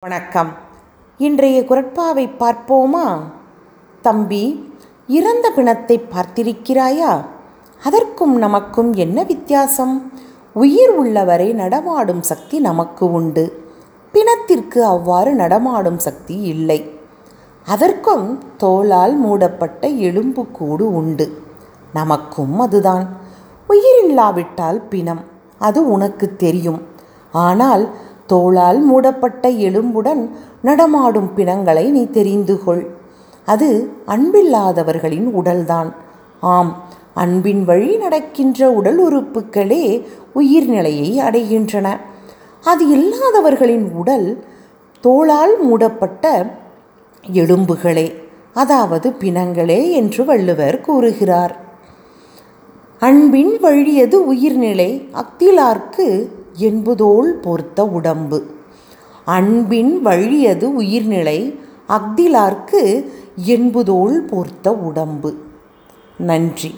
வணக்கம். இன்றைய குரட்பாவை பார்ப்போமா? தம்பி இறந்த பிணத்தை பார்த்திருக்கிறாயா? அதற்கும் நமக்கும் என்ன வித்தியாசம்? உயிர் உள்ளவரை நடமாடும் சக்தி நமக்கு உண்டு. பிணத்திற்கு அவ்வாறு நடமாடும் சக்தி இல்லை. அதற்கும் தோலால் மூடப்பட்ட எலும்புக்கூடு உண்டு. நமக்கும் அதுதான். உயிரில்லாவிட்டால் பிணம். அது உனக்கு தெரியும். ஆனால் தோளால் மூடப்பட்ட எலும்புடன் நடமாடும் பிணங்களை நீ தெரிந்து கொள் அது அன்பில்லாதவர்களின் உடல்தான். ஆம் அன்பின் வழி நடக்கின்ற உடல் உறுப்புகளே உயிர்நிலையை அடைகின்றன. அது இல்லாதவர்களின் உடல் தோளால் மூடப்பட்ட எலும்புகளே அதாவது பிணங்களே என்று வள்ளுவர் கூறுகிறார். அன்பின் வழியது உயிர்நிலை? அக்திலார்க்கு என்பதோள் பொறுத்த உடம்பு. அன்பின் வழியது உயிர்நிலை அக்திலார்க்கு என்பதோல் பொறுத்த உடம்பு. நன்றி.